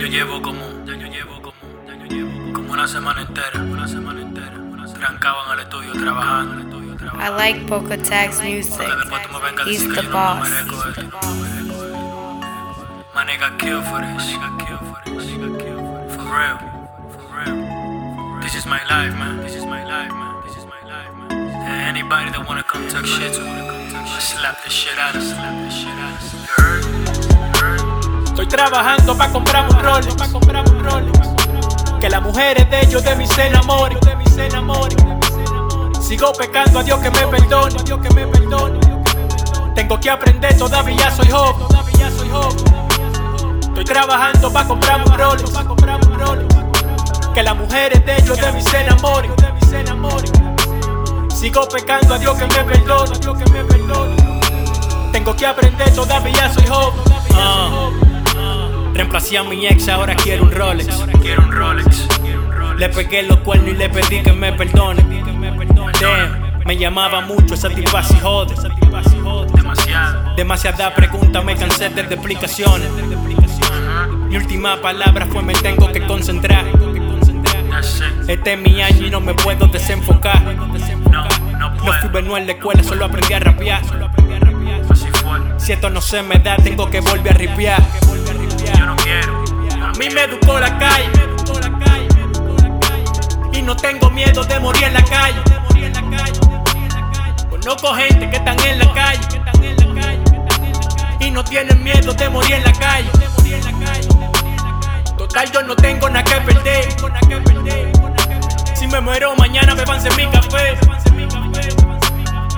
yo llevo como, ya yo llevo como, ya yo llevo como una semana entera, una semana entera, una semana Trancaban al estudio trabajando, al estudio trabajando. I like Boca Tag's music. Porque después tú me vengas a He's decir the que yo no me boss. merezco esto. My nigga kill for this. My nigga kill for this. My nigga kill for this. For real. For real. This is my life, man. This is my life, man. This is my life, man. And anybody that wanna come talk shit to me, I slap the shit out of. Slap the shit out of. You heard? Estoy trabajando pa' comprar un Rolex. Que las mujeres de ellos de mí se. Sigo pecando a Dios que me perdone. Tengo que aprender, todavía soy joven. Estoy trabajando pa' comprar un Rolex. Que las mujeres de ellos de mí se. Sigo pecando a Dios que me perdone. Tengo que aprender, todavía soy joven. joven. Reemplacé a mi ex, ahora quiero un Rolex. Quiero un Rolex. Le pegué los cuernos y le pedí que me perdone. Damn, me llamaba mucho, esa tipa si jode. Demasiado. Demasiadas preguntas, me cansé de explicaciones. Mi última palabra fue me tengo que concentrar. Este es mi año y no me puedo desenfocar. No, fui bueno en la escuela, solo aprendí a rapear. Si esto no se me da, tengo que volver a ripear. A mí me educó la calle. Y no tengo miedo de morir en la calle. Conozco gente que están en la calle. Y no tienen miedo de morir en la calle. Total, yo no tengo nada que perder. Si me muero mañana, bebanse mi café.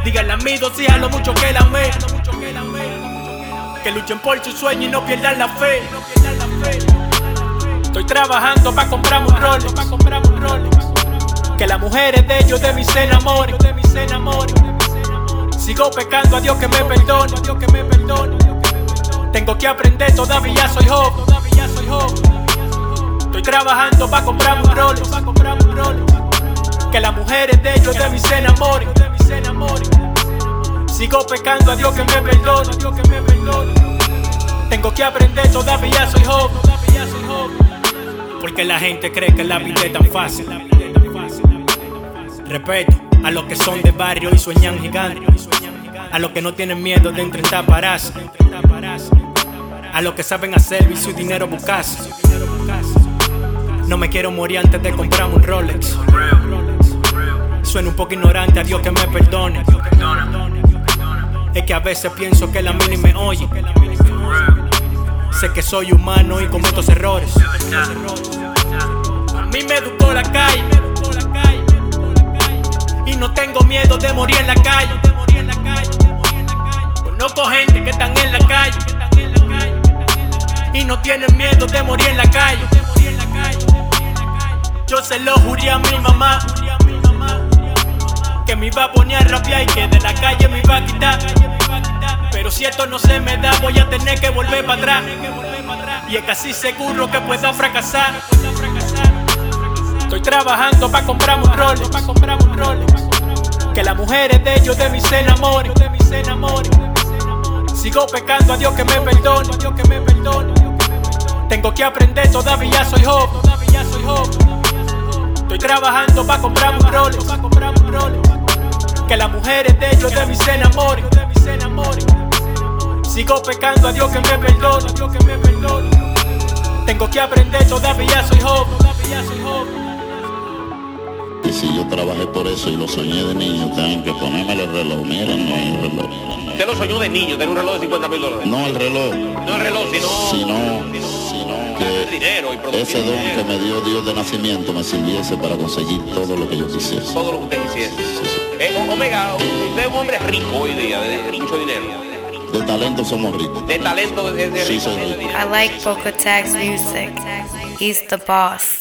Díganle a mis dos hijas lo mucho que la amé. Que luchen por su sueño y no pierdan la fe. Estoy trabajando pa' comprar un Rolex. Que las mujeres de ellos de mí se enamoren. Sigo pecando a Dios que me perdone. Tengo que aprender, todavía soy joven. Estoy trabajando pa' comprar un Rolex. Que las mujeres de ellos de mí se enamoren, Sigo pecando a Dios que me perdone. Tengo que aprender, todavía soy joven. Porque la gente cree que la vida es tan fácil. Respeto a los que son de barrio y sueñan gigante. A los que no tienen miedo de intentar pararse. A los que saben hacer y su dinero buscarse. No me quiero morir antes de comprarme un Rolex. Sueno un poco ignorante, a Dios que me perdone. Es que a veces pienso que la mini me oye. Sé que soy humano y cometo errores. A mí me educó la calle. Y no tengo miedo de morir en la calle. Conozco gente que están en la calle. Y no tienen miedo de morir en la calle. Yo se lo juré a mi mamá. Que me iba a poner a rapear y que de la calle me iba a quitar. Esto no se me da, voy a tener que volver para atrás. Y es casi seguro que pueda fracasar. Estoy trabajando pa' comprar un Rolex. Que las mujeres de ellos de se enamoren. Sigo pecando a Dios que me perdone. Tengo que aprender, todavía soy joven. Estoy trabajando pa' comprar un Rolex. Que las mujeres de ellos de mí se Sigo pecando a Dios que me perdone, a Dios que me perdone. Tengo que aprender, todavía soy joven, todavía soy joven. Y si yo trabajé por eso y lo soñé de niño, tengo que ponerme el reloj. Mira, no hay reloj. Usted lo soñó de niño, tener un reloj de 50 mil dólares. No el reloj, No el reloj, sino, sino, sino el dinero y que ese don dinero. que me dio Dios de nacimiento me sirviese para conseguir todo lo que yo quisiese. todo lo que usted quisiera. Sí, sí. Eh, Omega, usted es un hombre rico hoy día, de mucho dinero. De talento somos ricos. De talento, de, de Sí, rico. soy de rico. I like Boca Tag's music. He's the boss.